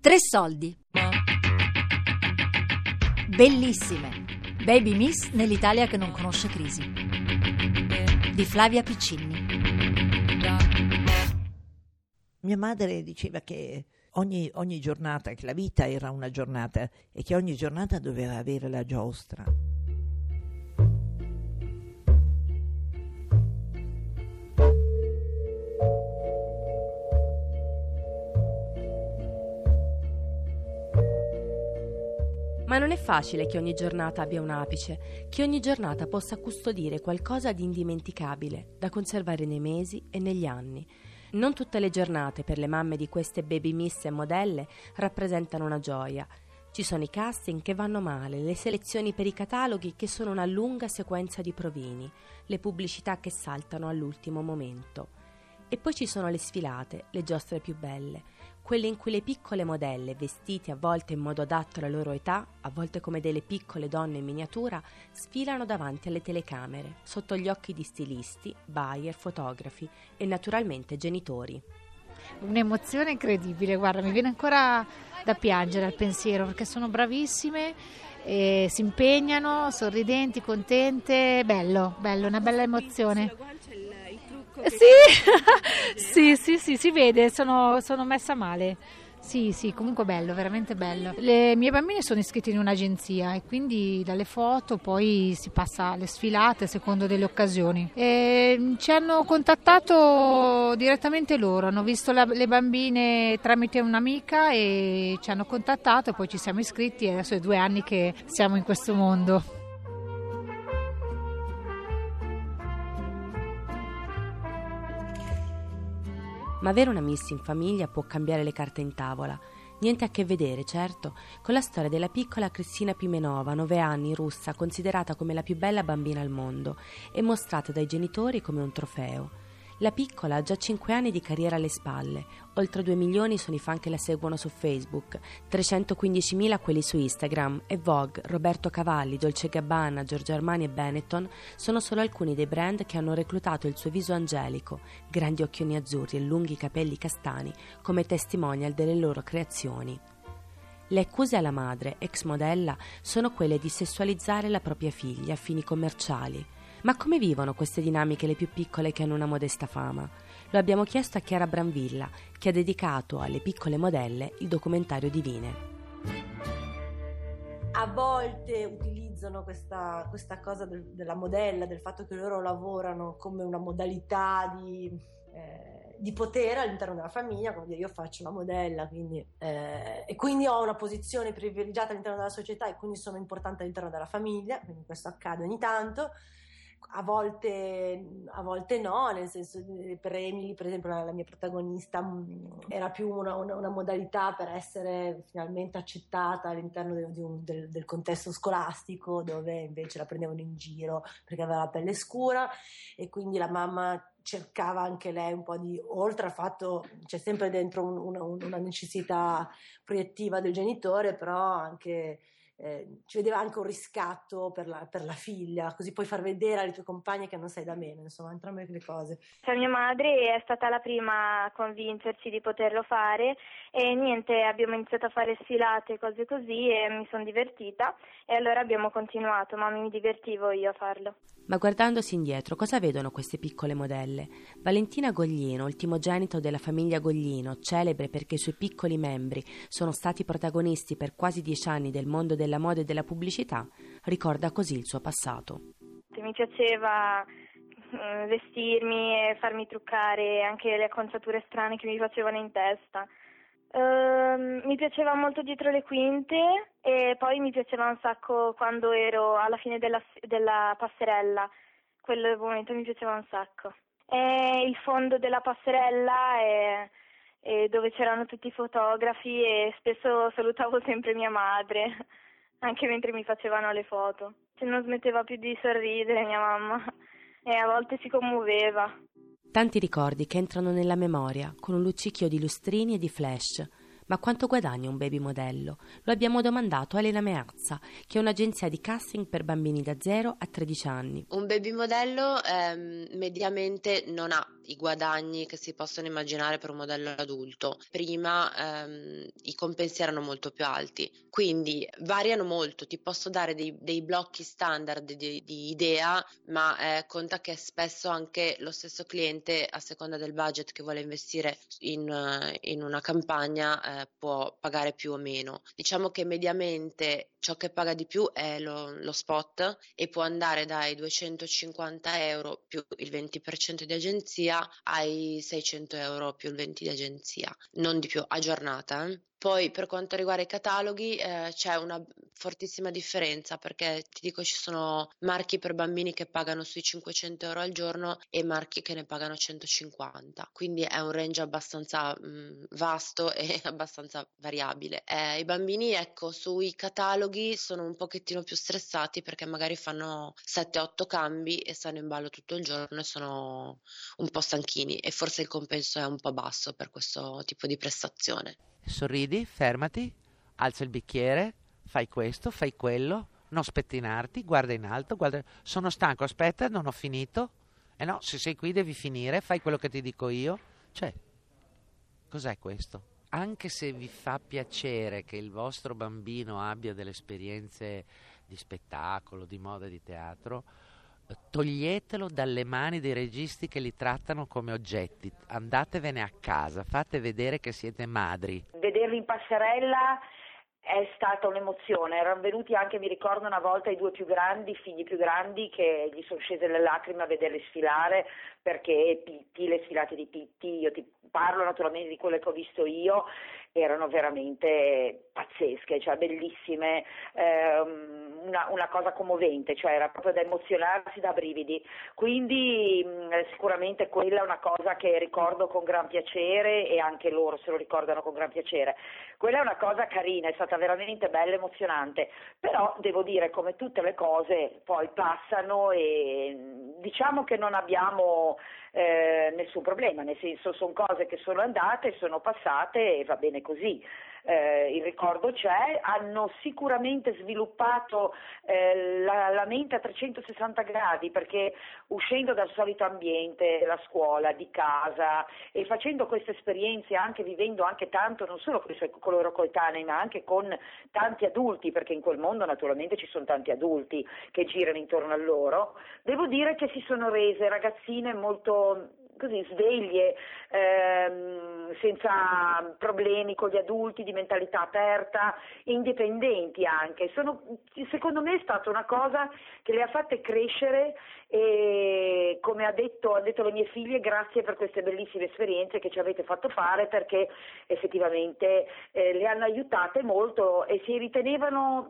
Tre soldi. Bellissime. Baby Miss nell'Italia che non conosce crisi. Di Flavia Piccini. Mia madre diceva che ogni, ogni giornata, che la vita era una giornata e che ogni giornata doveva avere la giostra. Ma non è facile che ogni giornata abbia un apice, che ogni giornata possa custodire qualcosa di indimenticabile, da conservare nei mesi e negli anni. Non tutte le giornate per le mamme di queste baby miss e modelle rappresentano una gioia. Ci sono i casting che vanno male, le selezioni per i cataloghi che sono una lunga sequenza di provini, le pubblicità che saltano all'ultimo momento. E poi ci sono le sfilate, le giostre più belle, quelle in cui le piccole modelle, vestite a volte in modo adatto alla loro età, a volte come delle piccole donne in miniatura, sfilano davanti alle telecamere, sotto gli occhi di stilisti, buyer, fotografi e naturalmente genitori. Un'emozione incredibile, guarda, mi viene ancora da piangere al pensiero perché sono bravissime, si impegnano, sorridenti, contente, bello, bello, una bella emozione. Sì, sì, sì, sì, si vede, sono, sono messa male. Sì, sì, comunque bello, veramente bello. Le mie bambine sono iscritte in un'agenzia e quindi dalle foto poi si passa alle sfilate secondo delle occasioni. E ci hanno contattato direttamente loro, hanno visto la, le bambine tramite un'amica e ci hanno contattato e poi ci siamo iscritti e adesso è due anni che siamo in questo mondo. Ma avere una miss in famiglia può cambiare le carte in tavola. Niente a che vedere, certo, con la storia della piccola Cristina Pimenova, 9 anni, russa, considerata come la più bella bambina al mondo e mostrata dai genitori come un trofeo. La piccola ha già 5 anni di carriera alle spalle, oltre 2 milioni sono i fan che la seguono su Facebook, 315.000 quelli su Instagram. E Vogue, Roberto Cavalli, Dolce Gabbana, Giorgio Armani e Benetton sono solo alcuni dei brand che hanno reclutato il suo viso angelico, grandi occhioni azzurri e lunghi capelli castani come testimonial delle loro creazioni. Le accuse alla madre, ex modella, sono quelle di sessualizzare la propria figlia a fini commerciali ma come vivono queste dinamiche le più piccole che hanno una modesta fama? Lo abbiamo chiesto a Chiara Branvilla, che ha dedicato alle piccole modelle il documentario Divine. A volte utilizzano questa, questa cosa del, della modella, del fatto che loro lavorano come una modalità di, eh, di potere all'interno della famiglia, come dire io faccio una modella quindi, eh, e quindi ho una posizione privilegiata all'interno della società e quindi sono importante all'interno della famiglia, quindi questo accade ogni tanto a volte, a volte no, nel senso per Emily, per esempio, la, la mia protagonista mm, era più una, una, una, modalità per essere finalmente accettata all'interno de, de un, del, del, contesto scolastico, dove invece la prendevano in giro perché aveva la pelle scura e quindi la mamma cercava anche lei un po' di, oltre al fatto, c'è sempre dentro un, una, una necessità proiettiva del genitore, però anche eh, ci vedeva anche un riscatto per la, per la, figlia, così puoi far vedere alle tue compagne che non sei da meno, insomma, entrambe le cose. Cioè, mia madre è stata la prima a convincerci di poterlo fare e niente, abbiamo iniziato a fare sfilate e cose così e mi sono divertita e allora abbiamo continuato, ma mi divertivo io a farlo. Ma guardandosi indietro, cosa vedono queste piccole modelle? Valentina Goglino, ultimogenito della famiglia Goglino, celebre perché i suoi piccoli membri sono stati protagonisti per quasi dieci anni del mondo della moda e della pubblicità, ricorda così il suo passato. Mi piaceva mm, vestirmi e farmi truccare anche le acconciature strane che mi facevano in testa. Uh, mi piaceva molto dietro le quinte e poi mi piaceva un sacco quando ero alla fine della, della passerella, quel momento mi piaceva un sacco. E il fondo della passerella è, è dove c'erano tutti i fotografi e spesso salutavo sempre mia madre, anche mentre mi facevano le foto. Se non smetteva più di sorridere mia mamma e a volte si commuoveva. Tanti ricordi che entrano nella memoria con un luccichio di lustrini e di flash, Ma quanto guadagna un baby modello? Lo abbiamo domandato a Elena Meazza, che è un'agenzia di casting per bambini da 0 a 13 anni. Un baby modello ehm, mediamente non ha i guadagni che si possono immaginare per un modello adulto. Prima ehm, i compensi erano molto più alti, quindi variano molto. Ti posso dare dei, dei blocchi standard di, di idea, ma eh, conta che spesso anche lo stesso cliente, a seconda del budget che vuole investire in, in una campagna, eh, può pagare più o meno. Diciamo che mediamente ciò che paga di più è lo, lo spot e può andare dai 250 euro più il 20% di agenzia ai 600 euro più il 20 di agenzia, non di più a giornata. Eh. Poi per quanto riguarda i cataloghi eh, c'è una fortissima differenza perché ti dico ci sono marchi per bambini che pagano sui 500 euro al giorno e marchi che ne pagano 150, quindi è un range abbastanza mh, vasto e abbastanza variabile. Eh, I bambini ecco sui cataloghi sono un pochettino più stressati perché magari fanno 7-8 cambi e stanno in ballo tutto il giorno e sono un po' stanchini e forse il compenso è un po' basso per questo tipo di prestazione sorridi, fermati, alza il bicchiere, fai questo, fai quello, non spettinarti, guarda in alto, guarda... sono stanco, aspetta, non ho finito. Eh no, se sei qui devi finire, fai quello che ti dico io. Cioè, cos'è questo? Anche se vi fa piacere che il vostro bambino abbia delle esperienze di spettacolo, di moda, di teatro, toglietelo dalle mani dei registi che li trattano come oggetti, andatevene a casa, fate vedere che siete madri. Vederli in passerella è stata un'emozione, erano venuti anche, mi ricordo una volta, i due più grandi, i figli più grandi, che gli sono scese le lacrime a vederli sfilare, perché Pitti, le sfilate di Pitti, io ti parlo naturalmente di quelle che ho visto io, erano veramente pazzesche, cioè bellissime, ehm, una, una, cosa commovente, cioè era proprio da emozionarsi, da brividi. Quindi mh, sicuramente quella è una cosa che ricordo con gran piacere e anche loro se lo ricordano con gran piacere. Quella è una cosa carina, è stata veramente bella, emozionante, però devo dire come tutte le cose poi passano e diciamo che non abbiamo eh, nessun problema, nel senso sono cose che sono andate, sono passate e va bene così. Eh, il ricordo c'è, hanno sicuramente sviluppato eh, la, la, mente a 360 gradi perché uscendo dal solito ambiente, la scuola, di casa e facendo queste esperienze anche vivendo anche tanto non solo con, con loro coetanei ma anche con tanti adulti perché in quel mondo naturalmente ci sono tanti adulti che girano intorno a loro, devo dire che si sono rese ragazzine molto così sveglie, ehm, senza problemi con gli adulti, di mentalità aperta, indipendenti anche. Sono, secondo me è stata una cosa che le ha fatte crescere e come ha detto, ha detto le mie figlie grazie per queste bellissime esperienze che ci avete fatto fare perché effettivamente eh, le hanno aiutate molto e si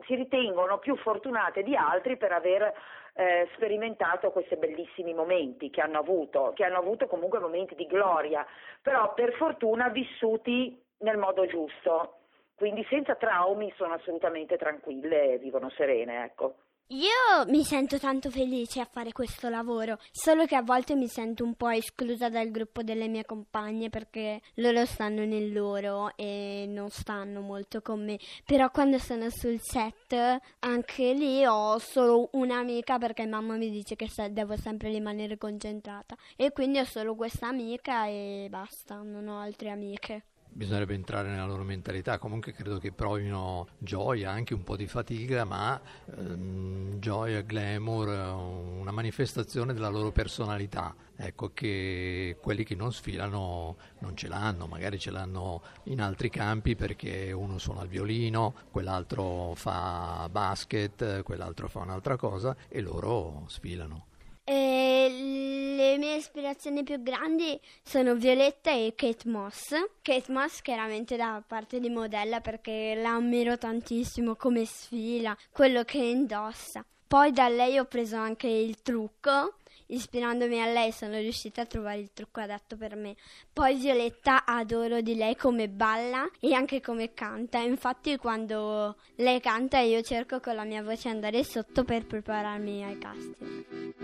si ritengono più fortunate di altri per aver eh, sperimentato questi bellissimi momenti che hanno avuto, che hanno avuto comunque momenti di gloria, però per fortuna vissuti nel modo giusto, quindi senza traumi sono assolutamente tranquille e vivono serene, ecco. Io mi sento tanto felice a fare questo lavoro, solo che a volte mi sento un po' esclusa dal gruppo delle mie compagne perché loro stanno nel loro e non stanno molto con me. Però quando sono sul set, anche lì ho solo un'amica perché mamma mi dice che devo sempre rimanere concentrata e quindi ho solo questa amica e basta, non ho altre amiche bisognerebbe entrare nella loro mentalità. Comunque credo che provino gioia, anche un po' di fatica, ma ehm, gioia, glamour, una manifestazione della loro personalità. Ecco che quelli che non sfilano non ce l'hanno, magari ce l'hanno in altri campi perché uno suona il violino, quell'altro fa basket, quell'altro fa un'altra cosa e loro sfilano. E le mie ispirazioni più grandi sono Violetta e Kate Moss. Kate Moss chiaramente da parte di modella perché la ammiro tantissimo come sfila, quello che indossa. Poi da lei ho preso anche il trucco ispirandomi a lei sono riuscita a trovare il trucco adatto per me. Poi Violetta adoro di lei come balla e anche come canta, infatti quando lei canta io cerco con la mia voce andare sotto per prepararmi ai casting.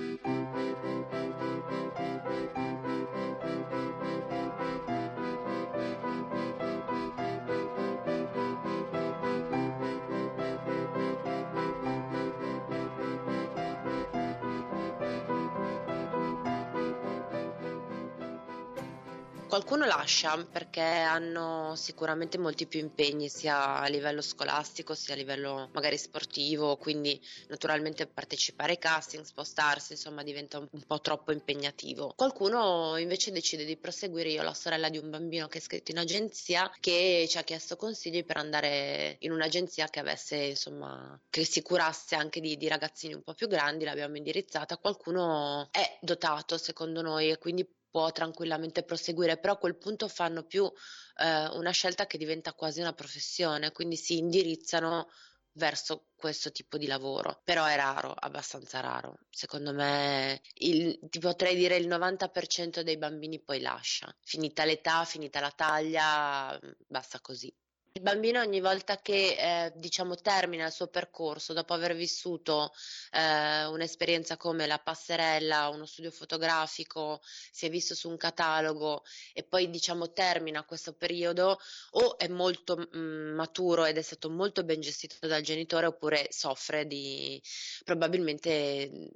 Qualcuno lascia perché hanno sicuramente molti più impegni sia a livello scolastico sia a livello magari sportivo, quindi naturalmente partecipare ai casting, spostarsi, insomma diventa un, po' troppo impegnativo. Qualcuno invece decide di proseguire, io ho la sorella di un bambino che è iscritto in agenzia che ci ha chiesto consigli per andare in un'agenzia che avesse insomma che si curasse anche di, di ragazzini un po' più grandi, l'abbiamo indirizzata, qualcuno è dotato secondo noi e quindi può tranquillamente proseguire, però a quel punto fanno più eh, una scelta che diventa quasi una professione, quindi si indirizzano verso questo tipo di lavoro, però è raro, abbastanza raro. Secondo me il, ti potrei dire il 90% dei bambini poi lascia. Finita l'età, finita la taglia, basta così. Il bambino ogni volta che eh, diciamo termina il suo percorso dopo aver vissuto eh, un'esperienza come la passerella, uno studio fotografico, si è visto su un catalogo e poi diciamo termina questo periodo o è molto mh, mm, maturo ed è stato molto ben gestito dal genitore oppure soffre di probabilmente mm,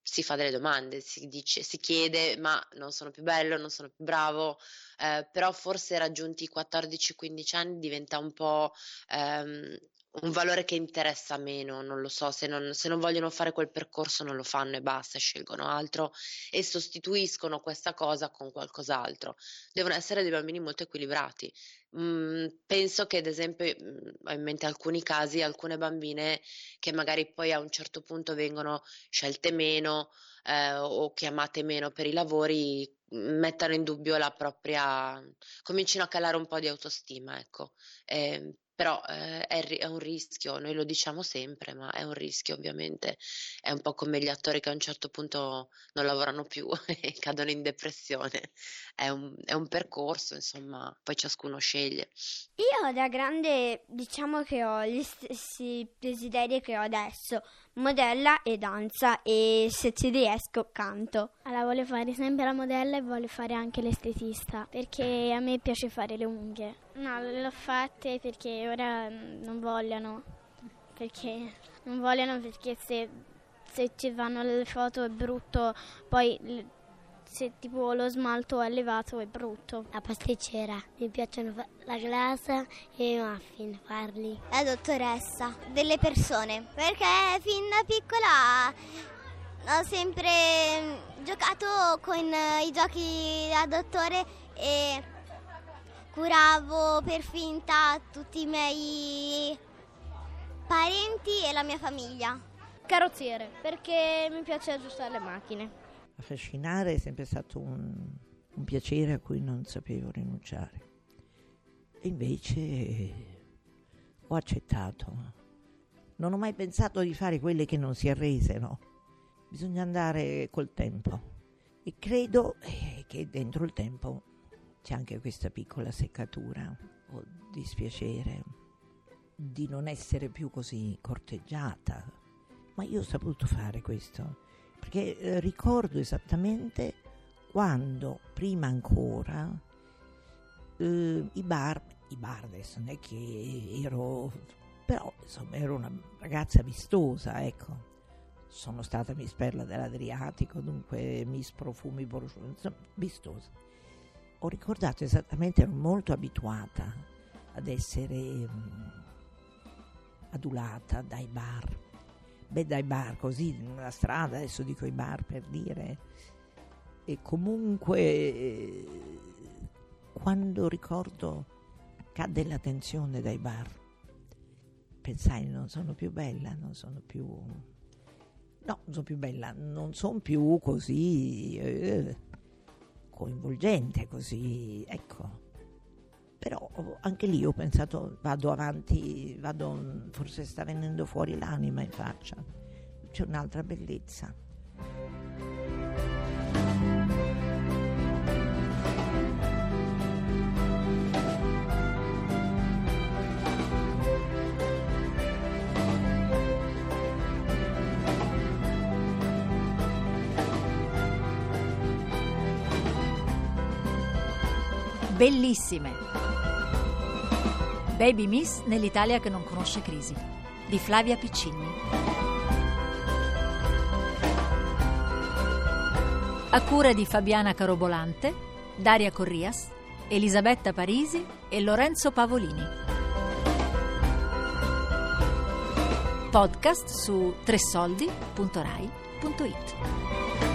si fa delle domande, si dice, si chiede ma non sono più bello, non sono più bravo, eh, però forse raggiunti i 14-15 anni diventa un po' ehm, un valore che interessa meno, non lo so, se non, se non, vogliono fare quel percorso non lo fanno e basta, scelgono altro e sostituiscono questa cosa con qualcos'altro. Devono essere dei bambini molto equilibrati. Mm, penso che ad esempio mm, ho in mente alcuni casi, alcune bambine che magari poi a un certo punto vengono scelte meno eh, o chiamate meno per i lavori, mettano in dubbio la propria, comincino a calare un po' di autostima, ecco. Eh, però eh, è, è, un rischio, noi lo diciamo sempre, ma è un rischio ovviamente, è un po' come gli attori che a un certo punto non lavorano più e cadono in depressione, è un, è un percorso, insomma, poi ciascuno sceglie. Io da grande diciamo che ho gli stessi desideri che ho adesso, modella e danza e se ci riesco canto. Allora voglio fare sempre la modella e voglio fare anche l'estetista perché a me piace fare le unghie. No, le ho fatte perché ora non vogliono, perché non vogliono perché se, se ci vanno le foto è brutto, poi se tipo lo smalto è elevato è brutto. La pasticcera, mi piacciono la glace e i muffin farli. La dottoressa delle persone, perché fin da piccola ho sempre giocato con i giochi da dottore e curavo per finta tutti i miei parenti e la mia famiglia. Carrozziere, perché mi piace aggiustare le macchine affascinare è sempre stato un, un piacere a cui non sapevo rinunciare. E invece ho accettato. Non ho mai pensato di fare quelle che non si arresero. Bisogna andare col tempo. E credo eh, che dentro il tempo c'è anche questa piccola seccatura o dispiacere di non essere più così corteggiata. Ma io ho saputo fare questo perché eh, ricordo esattamente quando prima ancora eh, i bar, i bar adesso non è che ero, però insomma ero una ragazza vistosa, ecco. Sono stata Miss Perla dell'Adriatico, dunque Miss Profumi insomma, vistosa. Ho ricordato esattamente, ero molto abituata ad essere um, adulata dai bar. Beh dai bar così nella strada adesso dico i bar per dire. E comunque eh, quando ricordo cadde la tensione dai bar. Pensai non sono più bella non sono più no non sono più bella non sono più così eh, coinvolgente così ecco però anche lì ho pensato vado avanti, vado, forse sta venendo fuori l'anima in faccia, c'è un'altra bellezza. Bellissime Baby Miss nell'Italia che non conosce crisi di Flavia Piccini. A cura di Fabiana Carobolante, Daria Corrias, Elisabetta Parisi e Lorenzo Pavolini. Podcast su tressoldi.rai.it